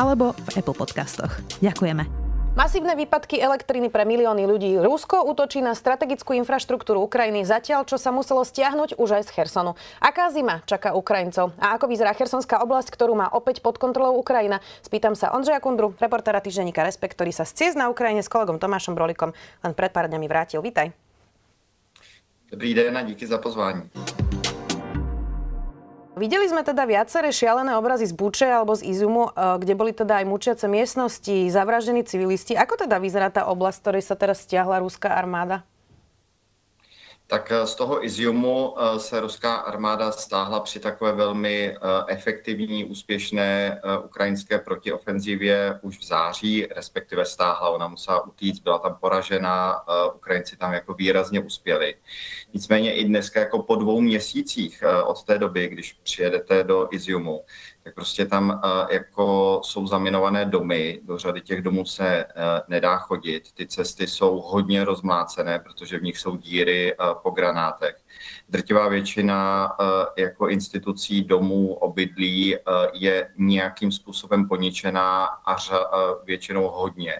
alebo v Apple Podcastoch. Ďakujeme. Masívne výpadky elektriny pre milióny ľudí. Rusko útočí na strategickú infraštruktúru Ukrajiny zatiaľ, čo sa muselo stiahnuť už aj z Chersonu. Aká zima čaká Ukrajincov? A ako vyzerá Chersonská oblasť, ktorú má opäť pod kontrolou Ukrajina? Spýtam sa Ondřeja Kundru, reportéra týždenníka Respekt, ktorý sa z ciest na Ukrajine s kolegom Tomášom Brolikom len pred pár dňami vrátil. Vítaj. Dobrý den a díky za pozvání. Videli sme teda viaceré šialené obrazy z Buče alebo z Izumu, eh, kde boli teda aj mučiace miestnosti, zavraždení civilisti. Ako teda vyzerá tá oblasť, ktorej sa teraz stiahla ruská armáda? Tak eh, z toho Iziumu eh, se ruská armáda stáhla při takové velmi eh, efektivní, úspěšné ukrajinské protiofenzivě už v září, respektive stáhla, ona musela utíct, byla tam poražena, Ukrajinci tam jako výrazně uspěli. Nicméně i dneska jako po dvou měsících od té doby, když přijedete do Iziumu, tak prostě tam eh, jako jsou zaminované domy, do řady těch domů se eh, nedá chodit, ty cesty jsou hodně rozmlácené, protože v nich jsou díry eh, po granátech. Drtivá většina jako institucí domů, obydlí je nějakým způsobem poničená a většinou hodně.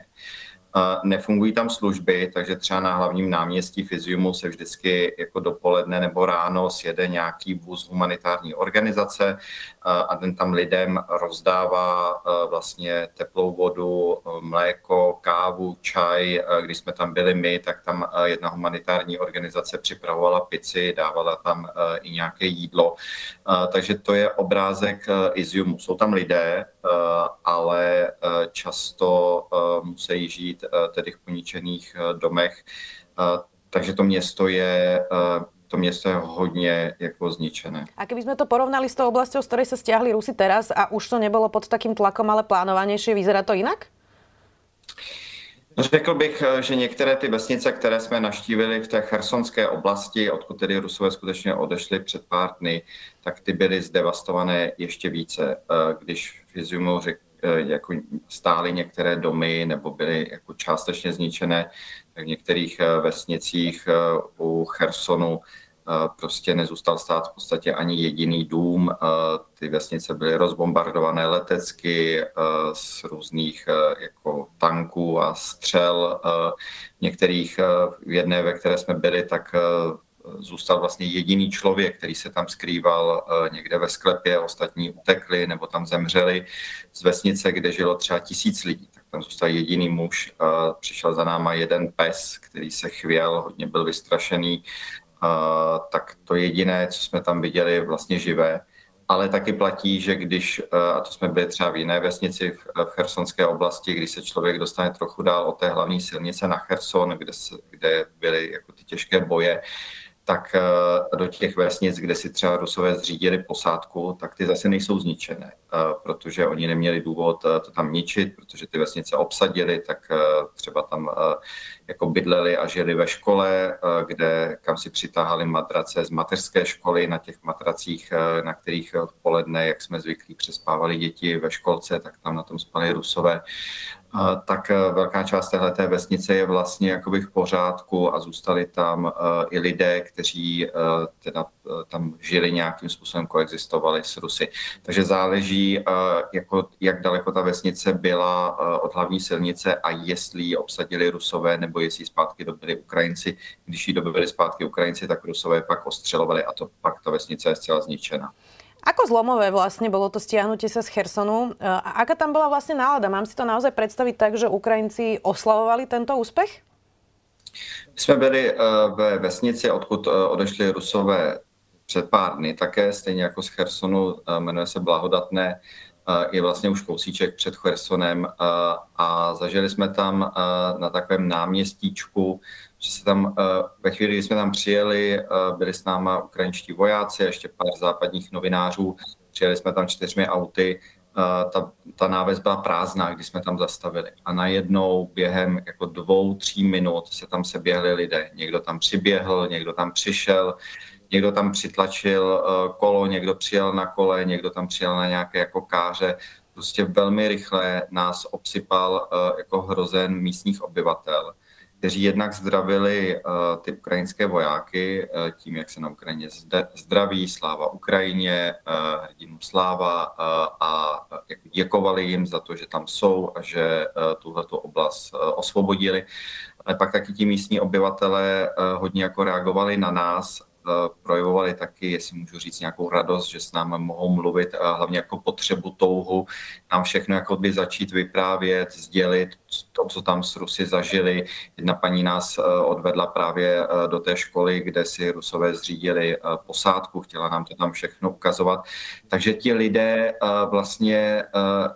Nefungují tam služby, takže třeba na hlavním náměstí Fyziumu se vždycky jako dopoledne nebo ráno sjede nějaký vůz humanitární organizace a ten tam lidem rozdává vlastně teplou vodu, mléko, kávu, čaj. Když jsme tam byli my, tak tam jedna humanitární organizace připravovala pici, dávala tam i nějaké jídlo. Takže to je obrázek Iziumu. Jsou tam lidé, ale často musí žít Eh, tedy v poničených eh, domech. Eh, takže to město je to město je hodně jako zničené. A keby jsme to porovnali s tou oblastou, z ktorej se stiahli Rusy teraz a už to nebylo pod takým tlakom, ale plánovanější, vyzerá to jinak? No, řekl bych, že některé ty vesnice, které jsme naštívili v té chersonské oblasti, odkud tedy Rusové skutečně odešli před pár dny, tak ty byly zdevastované ještě více. Když v Iziumu Eh, jako stály některé domy nebo byly jako částečně zničené. v některých eh, vesnicích eh, u Chersonu prostě nezůstal stát v podstatě ani jediný dům. Ty vesnice byly rozbombardované letecky z různých jako tanků a střel. V některých, v jedné, ve které jsme byli, tak zůstal vlastně jediný člověk, který se tam skrýval eh, někde ve sklepě, ostatní utekli nebo tam zemřeli. Z vesnice, kde žilo třeba tisíc lidí, tak tam zůstal jediný muž. Přišel za náma jeden pes, který se chvěl, hodně byl vystrašený. Tak to jediné, co jsme tam viděli, vlastně živé ale taky platí, že když, eh, a to jsme byli třeba v jiné vesnici v, v chersonské oblasti, když se člověk dostane trochu dál od té hlavní silnice na Cherson, kde, se, kde byly jako ty těžké boje, tak eh, do těch vesnic, kde si třeba Rusové zřídili posádku, tak ty zase nejsou zničené, eh, protože oni neměli důvod eh, to tam ničit, protože ty vesnice obsadili, tak třeba tam jako bydleli a žili ve škole, kde kam si přitáhali matrace z mateřské školy, na těch matracích, na kterých poledne, jak jsme zvyklí, přespávali děti ve školce, tak tam na tom spali Rusové tak eh, velká část téhleté vesnice je vlastně jakoby v pořádku a zůstali tam eh, i lidé, kteří eh, teda tam žili nějakým způsobem, koexistovali s Rusy. Takže záleží, jako, jak daleko ta vesnice byla od hlavní silnice a jestli ji obsadili Rusové nebo jestli ji zpátky dobili Ukrajinci. Když ji dobili zpátky Ukrajinci, tak Rusové pak ostřelovali a to pak ta vesnice je zcela zničena. Ako zlomové vlastne bolo to stiahnutie sa z Chersonu? E, a aká tam bola vlastne nálada? Mám si to naozaj představit tak, že Ukrajinci oslavovali tento úspěch? My jsme byli e, ve vesnici, odkud e, odešli Rusové před pár dny také, stejně jako z Chersonu, jmenuje se Blahodatné, je vlastně už kousíček před Chersonem a zažili jsme tam na takovém náměstíčku že se tam eh, ve chvíli, kdy jsme tam přijeli, eh, byli s náma ukrajinští vojáci a ještě pár západních novinářů, přijeli jsme tam čtyřmi auty ta, ta náves byla prázdná, když jsme tam zastavili. A najednou během jako dvou, tří minut se tam se běhli lidé. Někdo tam přiběhl, někdo tam přišel, někdo tam přitlačil kolo, někdo přijel na kole, někdo tam přijel na nějaké jako káře. Prostě velmi rychle nás obsypal jako hrozen místních obyvatel kteří jednak zdravili uh, ty ukrajinské vojáky uh, tím, jak se na Ukrajině zdraví, sláva Ukrajině, uh, hrdinu sláva a děkovali jim za to, že tam jsou a že uh, tuhleto oblast osvobodili. Ale pak taky ti místní obyvatelé uh, hodně jako reagovali na nás Eh, projevovali taky, jestli můžu říct, nějakou radost, že s námi mohou mluvit a hlavně jako potřebu, touhu nám všechno jako by začít vyprávět, sdělit to, co tam s Rusy zažili. Jedna paní nás eh, odvedla právě eh, do té školy, kde si Rusové zřídili posádku, chtěla nám to tam všechno ukazovat. Takže ti lidé vlastně,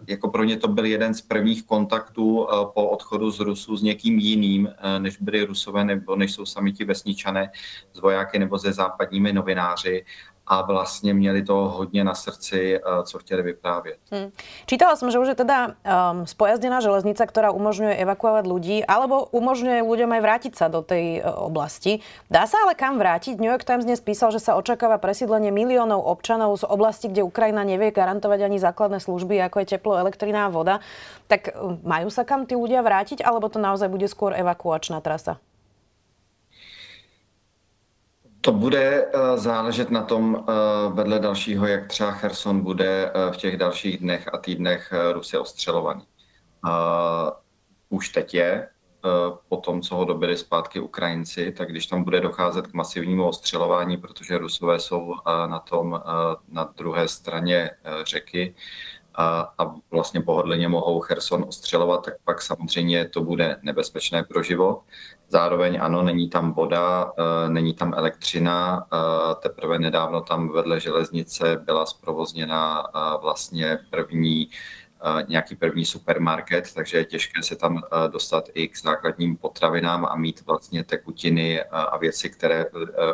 jako pro ně to byl jeden z prvních kontaktů po odchodu z Rusu s někým jiným, než byli Rusové nebo než jsou sami ti vesničané z vojáky nebo ze západními novináři a vlastně měli to hodně na srdci, eh, co chtěli vyprávět. Hmm. Čítala som, že už je teda um, spojazdená železnica, ktorá umožňuje evakuovať ľudí, alebo umožňuje ľuďom aj vrátiť sa do tej uh, oblasti. Dá sa ale kam vrátiť? New York Times dnes písal, že sa očakáva presídlenie miliónov občanov z oblasti, kde Ukrajina nevie garantovať ani základné služby, ako je teplo, elektrina a voda. Tak um, majú sa kam tí ľudia vrátiť, alebo to naozaj bude skôr evakuačná trasa? To bude eh, záležet na tom eh, vedle dalšího, jak třeba Cherson bude eh, v těch dalších dnech a týdnech Rusy ostřelovaný. Už teď je, po tom, co ho dobili zpátky Ukrajinci, tak když tam bude docházet k masivnímu ostřelování, protože Rusové jsou na tom na druhé straně řeky, a, a vlastně pohodlně mohou Cherson ostřelovat, tak pak samozřejmě to bude nebezpečné pro život. Zároveň ano, není tam voda, e, není tam elektřina, e, teprve nedávno tam vedle železnice byla zprovozněna e, vlastně první nějaký první supermarket, takže je těžké se tam dostat i k základním potravinám a mít vlastně tekutiny a věci, které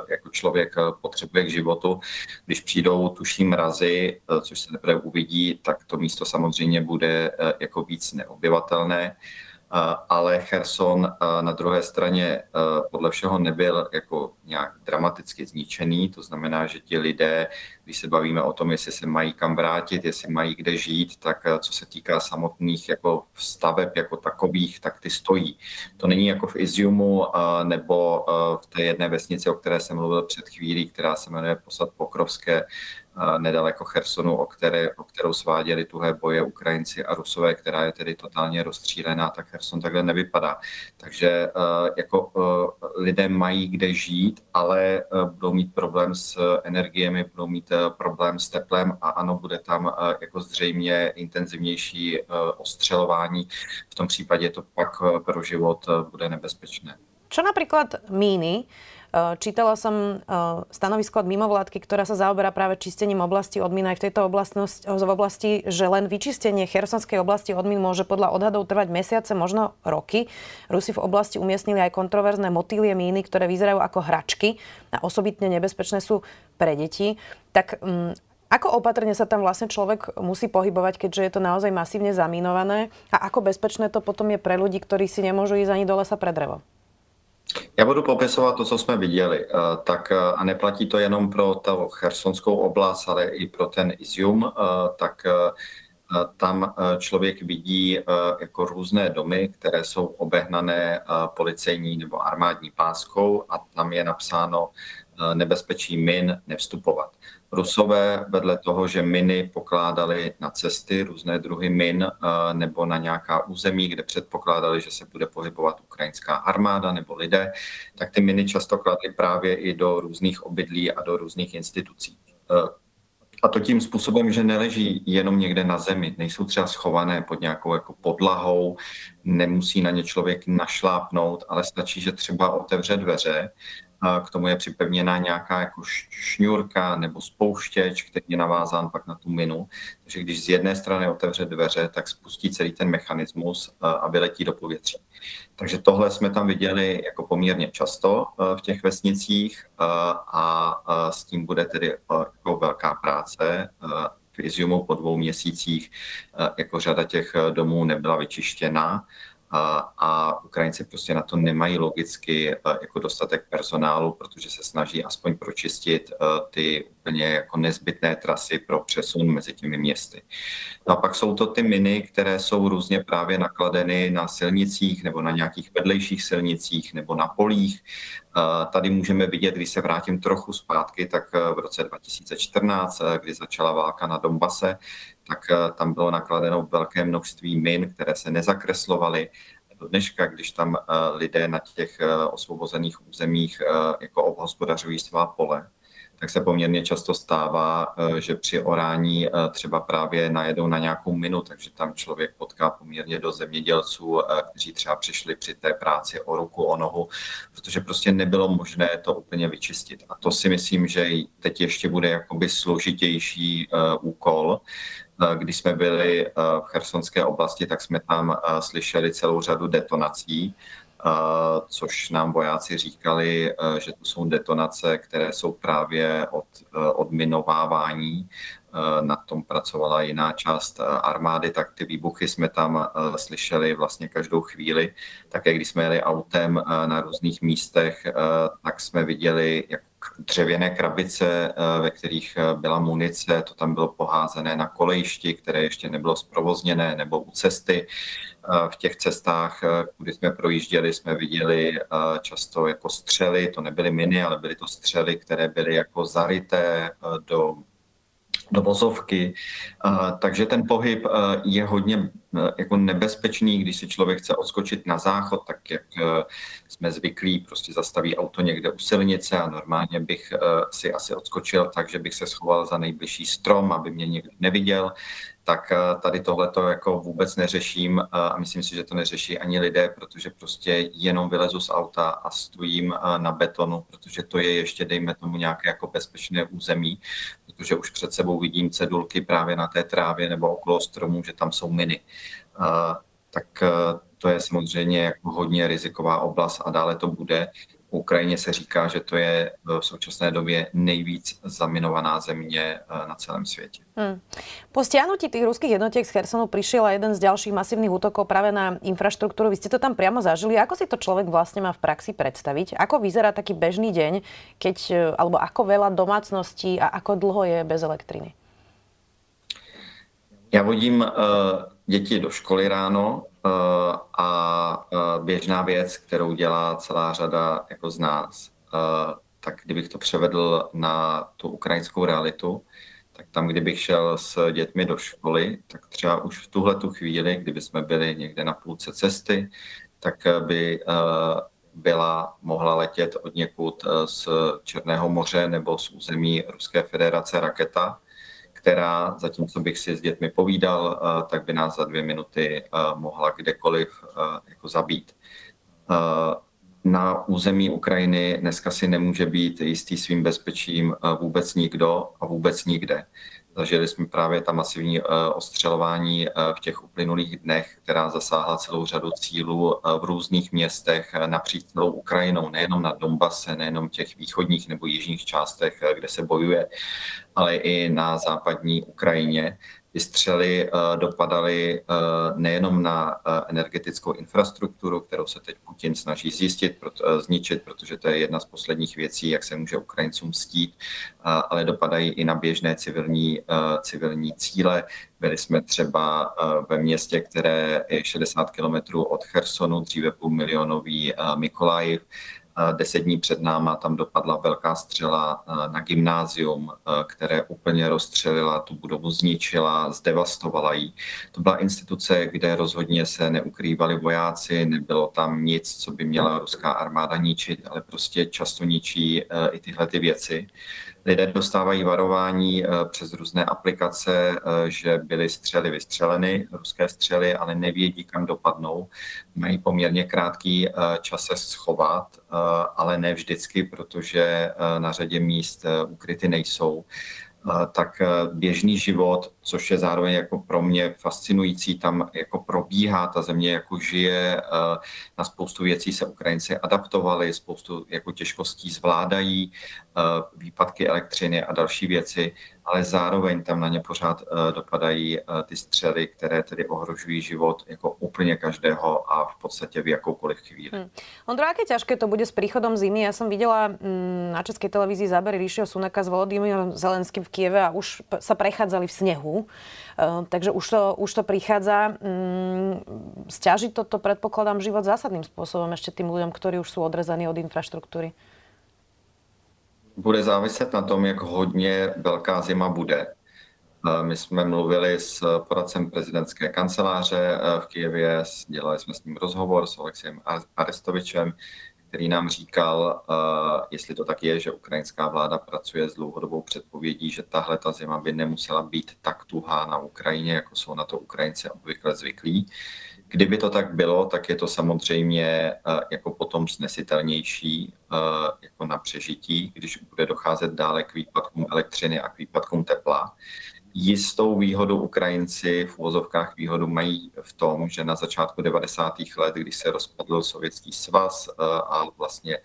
jako člověk potřebuje k životu. Když přijdou tuší mrazy, což se teprve uvidí, tak to místo samozřejmě bude jako víc neobyvatelné ale Cherson na druhé straně podle všeho nebyl jako nějak dramaticky zničený, to znamená, že ti lidé, když se bavíme o tom, jestli se mají kam vrátit, jestli mají kde žít, tak co se týká samotných jako staveb jako takových, tak ty stojí. To není jako v Iziumu nebo v té jedné vesnici, o které jsem mluvil před chvílí, která se jmenuje Posad Pokrovské, nedaleko Chersonu, o, které, o kterou sváděli tuhé boje Ukrajinci a Rusové, která je tedy totálně rozstřílená, tak Cherson takhle nevypadá. Takže e, jako e, lidé mají kde žít, ale e, budou mít problém s energiemi, budou mít problém s teplem a ano, bude tam jako zřejmě intenzivnější ostřelování. V tom případě to pak pro život bude nebezpečné. Čo napríklad míny? Eh, čítala som eh, stanovisko od mimovládky, ktorá sa zaoberá práve čistením oblasti od mín aj v tejto oblasti, v oblasti, že len vyčistenie Chersonskej oblasti od mín môže podľa odhadov trvať mesiace, možno roky. Rusi v oblasti umiestnili aj kontroverzné motýlie míny, ktoré vyzerajú ako hračky a osobitne nebezpečné sú pre deti. Tak um, ako opatrne sa tam vlastne človek musí pohybovať, keďže je to naozaj masívne zamínované? A ako bezpečné to potom je pre ľudí, ktorí si nemôžu ísť ani do lesa pre drevo? Já budu popisovat to, co jsme viděli. Eh, tak, eh, a neplatí to jenom pro tu chersonskou oblast, ale i pro ten Izium. Eh, tak tam člověk vidí jako různé domy, které jsou obehnané policejní nebo armádní páskou a tam je napsáno nebezpečí min nevstupovat. Rusové vedle toho, že miny pokládali na cesty, různé druhy min, eh, nebo na nějaká území, kde předpokládali, že se bude pohybovat ukrajinská armáda nebo lidé, tak ty miny často kladly právě i do různých obydlí a do různých institucí. Eh, a to tím způsobem, že neleží jenom někde na zemi, nejsou třeba schované pod nějakou jako podlahou, nemusí na ně člověk našlápnout, ale stačí, že třeba otevře dveře k tomu je připevněná nějaká jako šňůrka nebo spouštěč, který je navázán pak na tu minu. Takže když z jedné strany otevře dveře, tak spustí celý ten mechanismus a vyletí do povětří. Takže tohle jsme tam viděli jako poměrně často v těch vesnicích a s tím bude tedy jako velká práce. Iziumu po dvou měsících jako řada těch domů nebyla vyčištěna a, a Ukrajinci prostě na to nemají logicky jako dostatek personálu, protože se snaží aspoň pročistit ty úplně jako nezbytné trasy pro přesun mezi těmi městy. No a pak jsou to ty miny, které jsou různě právě nakladeny na silnicích nebo na nějakých vedlejších silnicích nebo na polích. Tady můžeme vidět, když se vrátím trochu zpátky, tak v roce 2014, kdy začala válka na Donbase, tak tam bylo nakladeno velké množství min, které se nezakreslovaly do dneška, když tam lidé na těch osvobozených územích jako obhospodařují svá pole, tak se poměrně často stává, eh, že při orání eh, třeba právě najedou na nějakou minu, takže tam člověk potká poměrně do zemědělců, eh, kteří třeba přišli při té práci o ruku, o nohu, protože prostě nebylo možné to úplně vyčistit. A to si myslím, že teď ještě bude jakoby složitější úkol, když jsme byli v chersonské oblasti, tak jsme tam slyšeli celou řadu detonací což nám vojáci říkali, e, že to jsou detonace, které jsou právě od e, odminovávání. E, na tom pracovala jiná část armády, tak ty výbuchy jsme tam slyšeli vlastně každou chvíli. Také když jsme jeli autem na různých místech, tak jsme viděli, jak dřevěné krabice, ve kterých byla munice, to tam bylo poházené na kolejišti, které ještě nebylo zprovozněné, nebo u cesty. V těch cestách, kudy jsme projížděli, jsme viděli často jako střely, to nebyly miny, ale byly to střely, které byly jako zaryté do do vozovky. Takže ten pohyb je hodně jako nebezpečný, když si člověk chce odskočit na záchod, tak jak jsme zvyklí, prostě zastaví auto někde u silnice a normálně bych si asi odskočil tak, že bych se schoval za nejbližší strom, aby mě někdo neviděl tak eh, tady tohle to jako vůbec neřeším eh, a myslím si, že to neřeší ani lidé, protože prostě jenom vylezu z auta a stojím eh, na betonu, protože to je ještě, dejme tomu, nějaké jako bezpečné území, protože už před sebou vidím cedulky právě na té trávě nebo okolo stromů, že tam jsou miny. Tak to je samozřejmě jako hodně riziková oblast a dále to bude. Ukrajině se říká, že to je v současné době nejvíc zaminovaná země eh, na celém světě. Hmm. Po stiahnutí tých ruských jednotiek z Chersonu prišiel aj jeden z ďalších masívnych útokov práve na infraštruktúru. Vy ste to tam priamo zažili. Ako si to človek vlastne má v praxi predstaviť? Ako vyzerá taký bežný deň, keď, eh, alebo ako veľa domácností a ako dlho je bez elektriny? Já vodím uh, děti do školy ráno Eh, a běžná věc, kterou dělá celá řada jako z nás, tak kdybych to převedl na tu ukrajinskou realitu, tak tam, kdybych šel s dětmi do školy, tak třeba už v tuhle tu chvíli, kdyby jsme byli někde na půlce cesty, tak by byla mohla letět od někud z Černého moře nebo z území Ruské federace raketa, která, zatímco bych si s dětmi povídal, eh, tak by nás za dvě minuty eh, mohla kdekoliv eh, jako zabít. Na území Ukrajiny dneska si nemůže být jistý svým bezpečím vůbec nikdo a vůbec nikde. Zažili jsme právě ta masivní eh, ostřelování eh, v těch uplynulých dnech, která zasáhla celou řadu cílů eh, v různých městech napříč celou Ukrajinou, nejenom na Donbase, nejenom v těch východních nebo jižních částech, kde se bojuje, ale i na západní Ukrajině. Ty střely eh, dopadaly eh, nejenom na eh, energetickou infrastrukturu, kterou se teď Putin snaží zjistit, zničit, protože to je jedna z posledních věcí, jak se může Ukrajincům stít, ale dopadají i na běžné civilní, civilní cíle. Byli jsme třeba ve městě, které je 60 kilometrů od Chersonu, dříve půl milionový Mikolajiv, Deset dní před náma tam dopadla velká střela na gymnázium, které úplně rozstřelila tu budovu, zničila, zdevastovala ji. To byla instituce, kde rozhodně se neukrývali vojáci, nebylo tam nic, co by měla ruská armáda ničit, ale prostě často ničí i tyhle ty věci. Lidé dostávají varování eh, přes různé aplikace, eh, že byly střely vystřeleny, ruské střely, ale nevědí, kam dopadnou. Mají poměrně krátký eh, čas se schovat, ale ne vždycky, protože na řadě míst ukryty nejsou tak běžný život, což je zároveň jako pro mě fascinující, tam jako probíhá ta země, jako žije, na spoustu věcí se Ukrajinci adaptovali, spoustu jako těžkostí zvládají, výpadky elektřiny a další věci ale zároveň tam na ně pořád uh, dopadají uh, ty střely, které tedy ohrožují život jako úplně každého a v podstatě v jakoukoliv chvíli. Hmm. Ondro, aké ťažké to bude s príchodom zimy? Ja som videla mm, na českej televízii zábery Ríšiho Sunaka s Volodymyrom Zelenským v Kieve a už sa prechádzali v snehu. Uh, takže už to, už to prichádza. Mm, stiaží toto, predpokladám, život zásadným spôsobom ešte tým ľuďom, ktorí už sú odrezaní od infraštruktúry bude záviset na tom, jak hodně velká zima bude. Eh, my jsme mluvili s poradcem prezidentské kanceláře eh, v Kijevě, dělali jsme s ním rozhovor s Alexiem Arestovičem, který nám říkal, eh, jestli to tak je, že ukrajinská vláda pracuje s dlouhodobou předpovědí, že tahle ta zima by nemusela být tak tuhá na Ukrajině, jako jsou na to Ukrajinci obvykle zvyklí. Kdyby to tak bylo, tak je to samozřejmě eh, jako potom snesitelnější eh, jako na přežití, když bude docházet dále k výpadkům elektřiny a k výpadkům tepla. Jistou výhodu Ukrajinci v uvozovkách výhodu mají v tom, že na začátku 90. let, když se rozpadl Sovětský svaz eh, a vlastně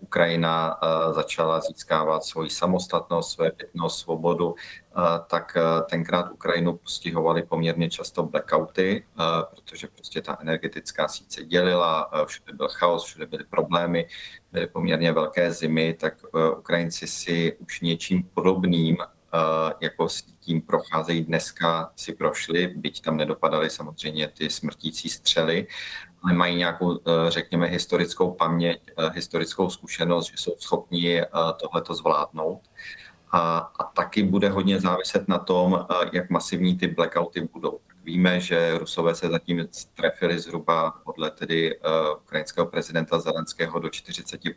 Ukrajina eh, začala získávat svoji samostatnost, své bytnost, svobodu, eh, tak tenkrát Ukrajinu postihovaly poměrně často blackouty, protože prostě ta energetická síť se dělila, všude byl chaos, všude byly problémy, byly poměrně velké zimy, tak Ukrajinci si už něčím podobným jako s tím procházejí dneska, si prošli, byť tam nedopadaly samozřejmě ty smrtící střely, ale mají nějakou, e, řekněme, historickou paměť, e, historickou zkušenost, že jsou schopni e, tohleto zvládnout. A, a taky bude hodně záviset na tom, jak masivní ty blackouty budou. Víme, že Rusové se zatím trefili zhruba podle tedy ukrajinského prezidenta Zelenského do 40 uh,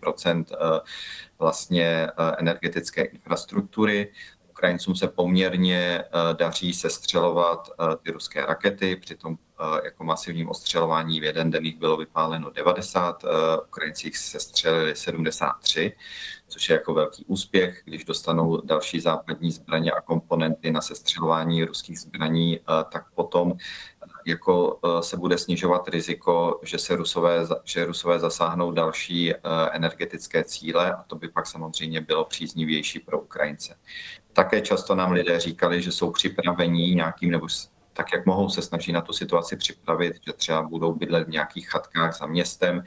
vlastně energetické infrastruktury. Ukrajincům se poměrně eh, daří sestřelovat eh, ty ruské rakety, přitom eh, jako masivním ostřelování v jeden den jich bylo vypáleno 90, Ukrajinci jich sestřelili 73, což je jako velký úspěch. Když dostanou další západní zbraně a komponenty na sestřelování ruských zbraní, tak potom jako se bude snižovat riziko, že se Rusové, že Rusové zasáhnou další energetické cíle a to by pak samozřejmě bylo příznivější pro Ukrajince. Také často nám lidé říkali, že jsou připravení nějakým, nebo tak, jak mohou se snažit na tu situaci připravit, že třeba budou bydlet v nějakých chatkách za městem,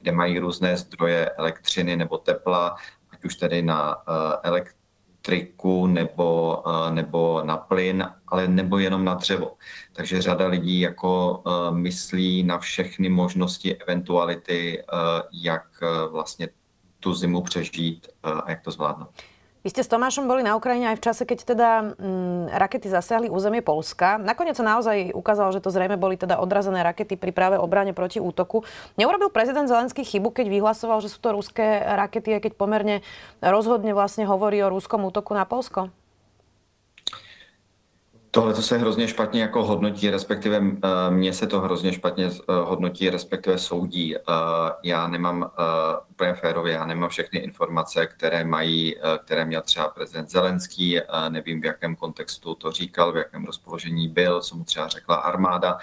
kde mají různé zdroje elektřiny nebo tepla, ať už tedy na uh, elektriku nebo, uh, nebo na plyn, ale nebo jenom na dřevo. Takže řada lidí jako uh, myslí na všechny možnosti, eventuality, jak vlastně tu zimu přežít a jak to zvládnout. Vy ste s Tomášom boli na Ukrajine aj v čase, keď teda mm, rakety zasiahli územie Polska. Nakoniec sa naozaj ukázalo, že to zrejme boli teda odrazené rakety pri práve obrane proti útoku. Neurobil prezident Zelenský chybu, keď vyhlasoval, že sú to ruské rakety, a keď pomerne rozhodne vlastne hovorí o rúskom útoku na Polsko? Tohle to se hrozně špatně jako hodnotí, respektive uh, mně se to hrozně špatně uh, hodnotí, respektive soudí. Uh, já nemám úplně férově, já nemám všechny informace, které mají, uh, které měl třeba prezident Zelenský, uh, nevím v jakém kontextu to říkal, v jakém rozpoložení byl, co mu třeba řekla armáda,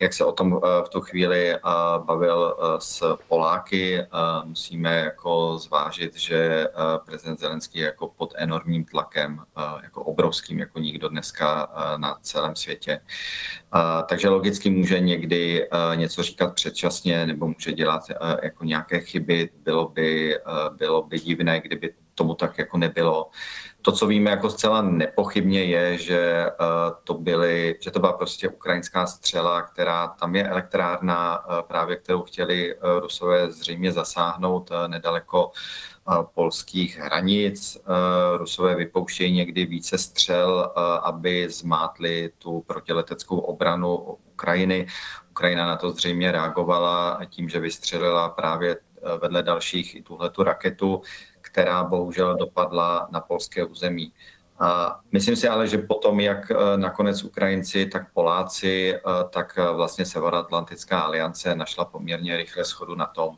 jak se o tom uh, v tu chvíli bavil s Poláky. Musíme jako zvážit, že prezident Zelenský je jako pod enormním tlakem, jako obrovským, jako nikdo dneska na celém světě. Takže logicky může někdy něco říkat předčasně nebo může dělat jako nějaké chyby. Bylo by, bylo by divné, kdyby tomu tak jako nebylo. To, co víme jako zcela nepochybně je, že to, byly, že to byla prostě ukrajinská střela, která tam je elektrárna, právě kterou chtěli Rusové zřejmě zasáhnout nedaleko polských hranic. Rusové vypouštějí někdy více střel, aby zmátli tu protileteckou obranu Ukrajiny. Ukrajina na to zřejmě reagovala tím, že vystřelila právě vedle dalších i tuhletu raketu, která bohužel dopadla na polské území. A myslím si ale, že potom, jak nakonec Ukrajinci, tak Poláci, tak vlastně Severoatlantická aliance našla poměrně rychle schodu na tom,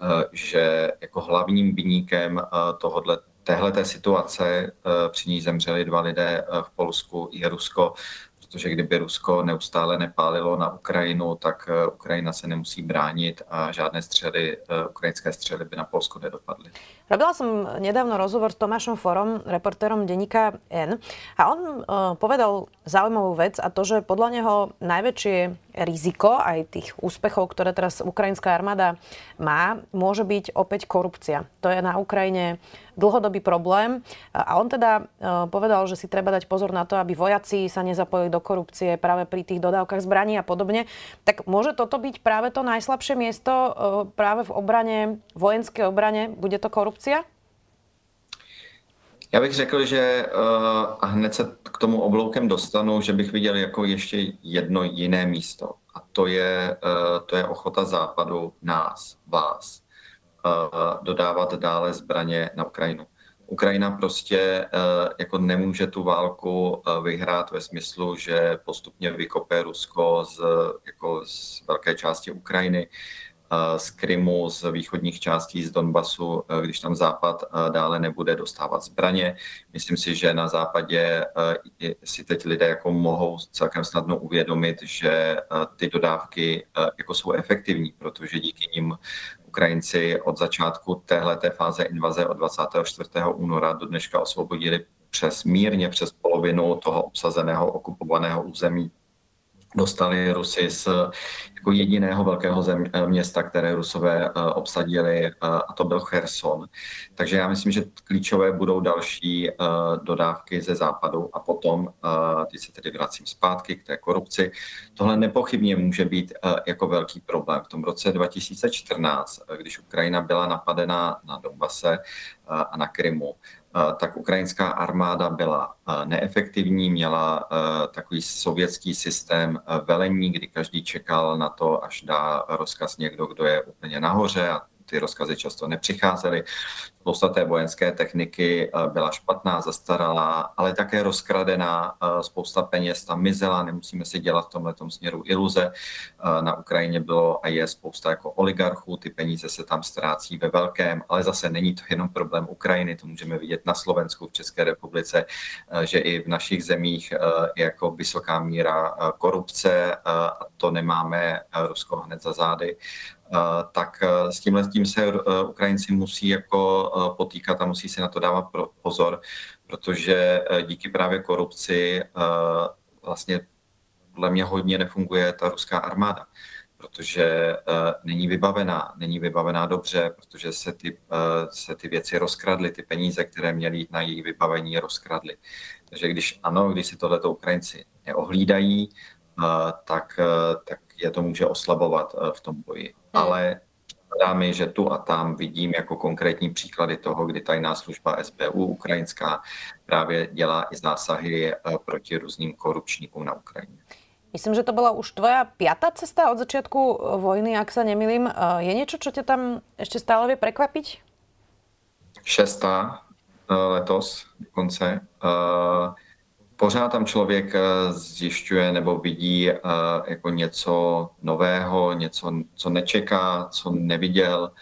Eh, že jako hlavním vyníkem eh, tohodle, téhleté situace, eh, při ní zemřeli dva lidé v Polsku, je Rusko, protože kdyby Rusko neustále nepálilo na Ukrajinu, tak Ukrajina se nemusí bránit a žádné střely, ukrajinské střely by na Polsko nedopadly. Robila som nedávno rozhovor s Tomášom Forom, reportérom denníka N a on uh, povedal zaujímavú vec a to, že podľa neho najväčšie riziko aj tých úspechov, ktoré teraz ukrajinská armáda má, môže byť opäť korupcia. To je na Ukrajine dlhodobý problém a on teda uh, povedal, že si treba dať pozor na to, aby vojaci sa nezapojili do korupcie práve pri tých dodávkach zbraní a podobne. Tak môže toto byť práve to najslabšie miesto uh, práve v obrane, vojenskej obrane? Bude to korupcia? Korupcia? Já bych řekl, že uh, a hned se k tomu obloukem dostanu, že bych viděl jako ještě jedno jiné místo. A to je, uh, to je ochota západu nás, vás, uh, dodávat dále zbraně na Ukrajinu. Ukrajina prostě jako nemůže tu válku vyhrát ve smyslu, že postupně vykope Rusko z, jako z velké části Ukrajiny z Krymu, z východních částí, z Donbasu, e, když tam Západ e, dále nebude dostávat zbraně. Myslím si, že na západě si teď lidé jako mohou celkem snadno uvědomit, že ty dodávky jako jsou efektivní, protože díky nim Ukrajinci od začátku téhleté fáze invaze od 24. února do dneška osvobodili přes mírně přes polovinu toho obsazeného okupovaného území dostali Rusy z jako jediného velkého zem, eh, města, které Rusové uh, obsadili, uh, a to byl Cherson. Takže já myslím, že klíčové budou další dodávky ze západu a potom, teď se tedy vracím zpátky k té korupci, tohle nepochybně může být jako velký problém. V tom roce 2014, když Ukrajina byla napadena na Donbase a na Krymu, tak ukrajinská armáda byla neefektivní, měla takový sovětský systém velení, kdy každý čekal na to, až dá rozkaz někdo, kdo je úplně nahoře a ty rozkazy často nepřicházely. Spousta té vojenské techniky eh, byla špatná, zastaralá, ale také rozkradená. Eh, spousta peněz tam mizela, nemusíme si dělat v tomhle směru iluze. Eh, na Ukrajině bylo a je spousta jako oligarchů, ty peníze se tam ztrácí ve velkém, ale zase není to jenom problém Ukrajiny, to můžeme vidět na Slovensku, v České republice, že i v našich zemích je jako vysoká míra korupce a to nemáme Rusko hned za zády tak s tímhle tím se Ukrajinci musí jako potýkat a musí si na to dávat pozor, protože e, díky právě korupci e, vlastně podle mě hodně nefunguje ta ruská armáda, protože e, není vybavená, není vybavená dobře, protože se ty, se ty věci rozkradly, ty peníze, které měly jít na její vybavení, rozkradly. Takže když ano, když si tohleto Ukrajinci neohlídají, tak, tak je to může oslabovat v tom boji. Ale Připadá mi, že tu a tam vidím jako konkrétní příklady toho, kdy tajná služba SBU ukrajinská právě dělá i zásahy eh, proti různým korupčníkům na Ukrajině. Myslím, že to byla už tvoja piatá cesta od začátku eh, vojny, ak sa nemilím. Eh, je něco, co tě tam ještě stále vie prekvapiť? Šestá letos dokonce pořád tam člověk eh, zjišťuje nebo vidí eh, jako něco nového, něco, co nečeká, co neviděl.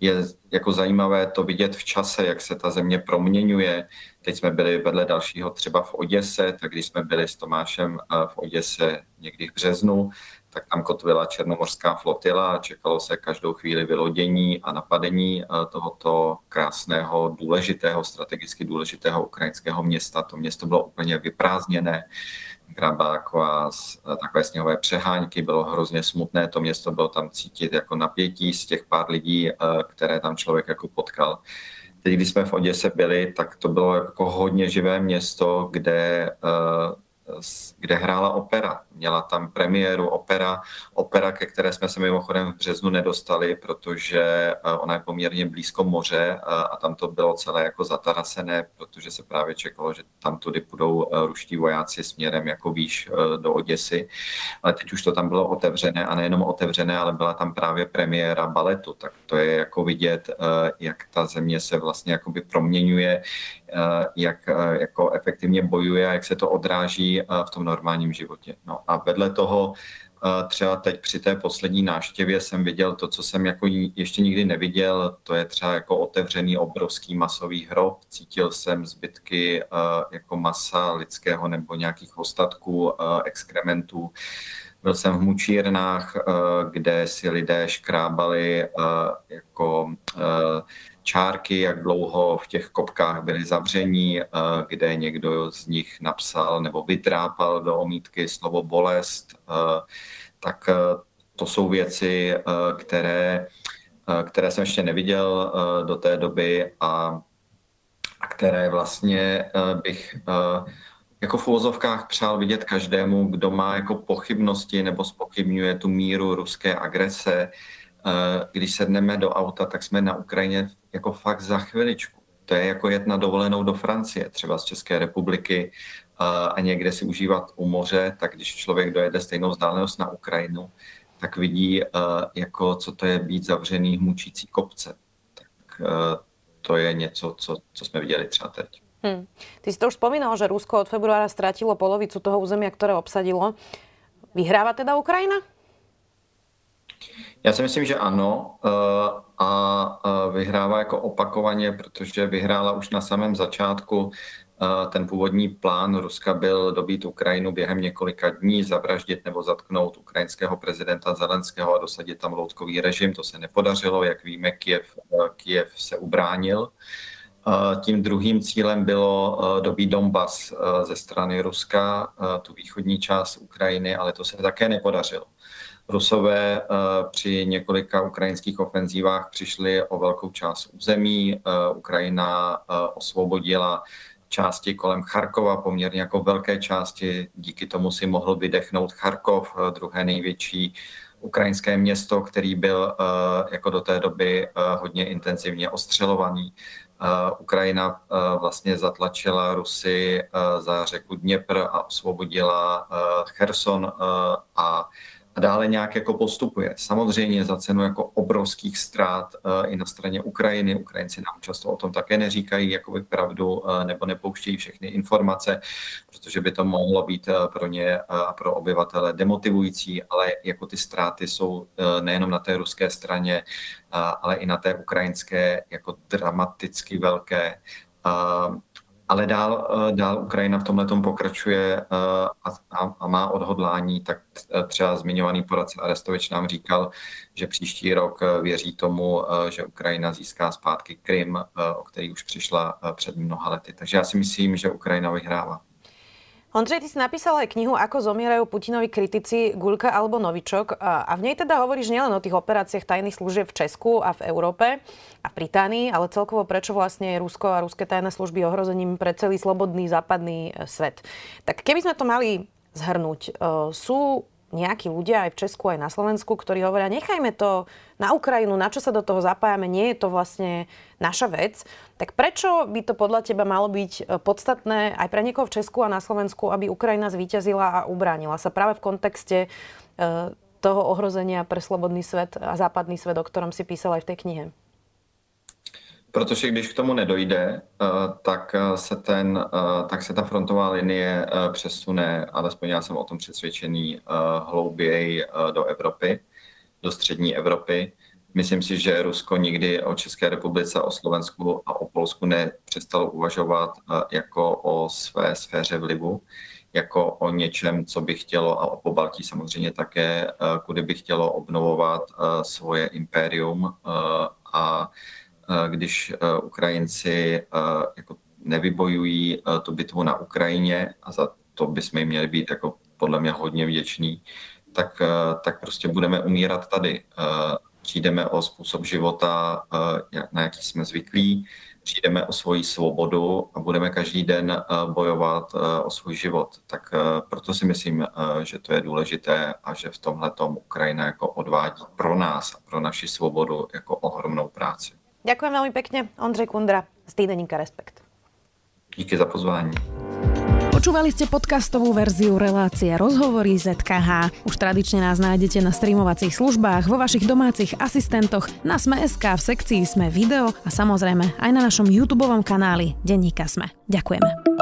Je jako zajímavé to vidět v čase, jak se ta země proměňuje. Teď jsme byli vedle dalšího třeba v Oděse, tak když jsme byli s Tomášem eh, v Oděse někdy v březnu, tak tam kotvila černomorská flotila a čekalo se každou chvíli vylodění a napadení eh, tohoto krásného, důležitého, strategicky důležitého ukrajinského města. To město bylo úplně vyprázdněné, taková, eh, takové sněhové přehánky, bylo hrozně smutné, to město bylo tam cítit jako napětí z těch pár lidí, eh, které tam člověk jako potkal. Teď, když jsme v Oděse byli, tak to bylo jako hodně živé město, kde kde hrála opera. Měla tam premiéru opera, opera, ke které jsme se mimochodem v březnu nedostali, protože eh, ona je poměrně blízko moře eh, a tam to bylo celé jako zatarasené, protože se právě čekalo, že tam tudy půjdou eh, ruští vojáci směrem jako výš do Oděsy. Ale teď už to tam bylo otevřené a nejenom otevřené, ale byla tam právě premiéra baletu, tak to je jako vidět, jak ta země se vlastně jakoby proměňuje, jak jako efektivně bojuje a jak se to odráží v tom normálním životě. No a vedle toho třeba teď při té poslední náštěvě jsem viděl to, co jsem jako ještě nikdy neviděl, to je třeba jako otevřený obrovský masový hrob. Cítil jsem zbytky jako masa lidského nebo nějakých ostatků, exkrementů. Byl jsem v mučírnách, kde si lidé škrábali jako čárky, jak dlouho v těch kopkách byli zavření, eh, kde někdo z nich napsal nebo vytrápal do omítky slovo bolest, eh, tak eh, to jsou věci, které, které jsem ještě neviděl do té doby a, a které vlastně bych jako v úvozovkách přál vidět každému, kdo má jako pochybnosti nebo spochybňuje tu míru ruské agrese, když sedneme do auta, tak jsme na Ukrajině jako fakt za chviličku. To je jako jet na dovolenou do Francie, třeba z České republiky a někde si užívat u moře, tak když člověk dojede stejnou vzdálenost na Ukrajinu, tak vidí, jako co to je být zavřený v mučící kopce. Tak to je něco, co, co jsme viděli třeba teď. Hmm. Ty si to už spomínal, že Rusko od februára ztratilo polovicu toho územia, které obsadilo. Vyhráva teda Ukrajina? Já si myslím, že ano eh, a vyhrává jako opakovaně, protože vyhrála už na samém začátku. Eh, ten původní plán Ruska byl dobít Ukrajinu během několika dní, zavraždit nebo zatknout ukrajinského prezidenta Zelenského a dosadit tam loutkový režim. To se nepodařilo, jak víme, Kiev, eh, Kiev se ubránil. Tím druhým cílem bylo dobít Donbas ze strany Ruska, tu východní část Ukrajiny, ale to se také nepodařilo. Rusové eh, při několika ukrajinských ofenzívách přišli o velkou část území. Eh, Ukrajina eh, osvobodila části kolem Charkova, poměrně jako velké části. Díky tomu si mohl vydechnout Charkov, druhé největší ukrajinské město, který byl jako do té doby hodně intenzivně ostřelovaný. Ukrajina vlastně zatlačila Rusy za řeku Dněpr a osvobodila Cherson a a dále nějak jako postupuje. Samozřejmě za cenu jako obrovských ztrát uh, i na straně Ukrajiny. Ukrajinci nám často o tom také neříkají jakoby pravdu uh, nebo nepouštějí všechny informace, protože by to mohlo být uh, pro ně a pro obyvatele demotivující, ale jako ty ztráty jsou nejenom na té ruské straně, ale i na té ukrajinské jako dramaticky velké. Ale dál, eh, dál Ukrajina v tomhle pokračuje eh, a, a, má odhodlání, tak eh, třeba zmiňovaný poradce Arestovič nám říkal, že příští rok věří tomu, že Ukrajina získá zpátky Krym, o který už přišla před mnoha lety. Takže já si myslím, že Ukrajina vyhrává. Ondřej, ty si napísal aj knihu Ako zomierajú Putinovi kritici Guľka alebo Novičok a v nej teda hovoríš nielen o tých operáciách tajných služieb v Česku a v Európe a v Británii, ale celkovo prečo vlastne je Rusko a ruské tajné služby ohrozením pre celý slobodný západný e, svet. Tak keby sme to mali zhrnúť, e, sú nejakí ľudia aj v Česku, aj na Slovensku, ktorí hovoria, nechajme to na Ukrajinu, na čo sa do toho zapájame, nie je to vlastne naša vec. Tak prečo by to podľa teba malo byť e, podstatné aj pre niekoho v Česku a na Slovensku, aby Ukrajina zvíťazila a ubránila sa práve v kontexte e, toho ohrozenia pre slobodný svet a západný svet, o ktorom si písal aj v tej knihe? Protože když k tomu nedojde, eh, tak eh, se, ten, eh, tak se ta frontová linie přesune, alespoň já jsem o tom přesvědčený, hlouběji do Evropy, do střední Evropy. Myslím si, že Rusko nikdy o České republice, o Slovensku a o Polsku nepřestalo uvažovat jako o své sféře vlivu, jako o něčem, co by chtělo, a o Pobaltí samozřejmě také, kudy by chtělo obnovovat svoje impérium a když e, Ukrajinci e, jako nevybojují tu bitvu na Ukrajině a za to bychom jim měli být jako podle mě hodně vděční, tak, tak prostě budeme umírat tady. Přijdeme o způsob života, na jaký jsme zvyklí, přijdeme o svoji svobodu a budeme každý den bojovat o svůj život. Tak proto si myslím, že to je důležité a že v tomhle Ukrajina jako odvádí pro nás a pro naši svobodu jako ohromnou práci. Ďakujem veľmi pekne. Ondřej Kundra z týdeníka Respekt. Díky za pozvání. Počúvali ste podcastovú verziu relácie Rozhovory ZKH. Už tradične nás nájdete na streamovacích službách, vo vašich domácich asistentoch, na Sme.sk, v sekcii Sme video a samozrejme aj na našom YouTube kanáli Denníka Sme. Ďakujeme.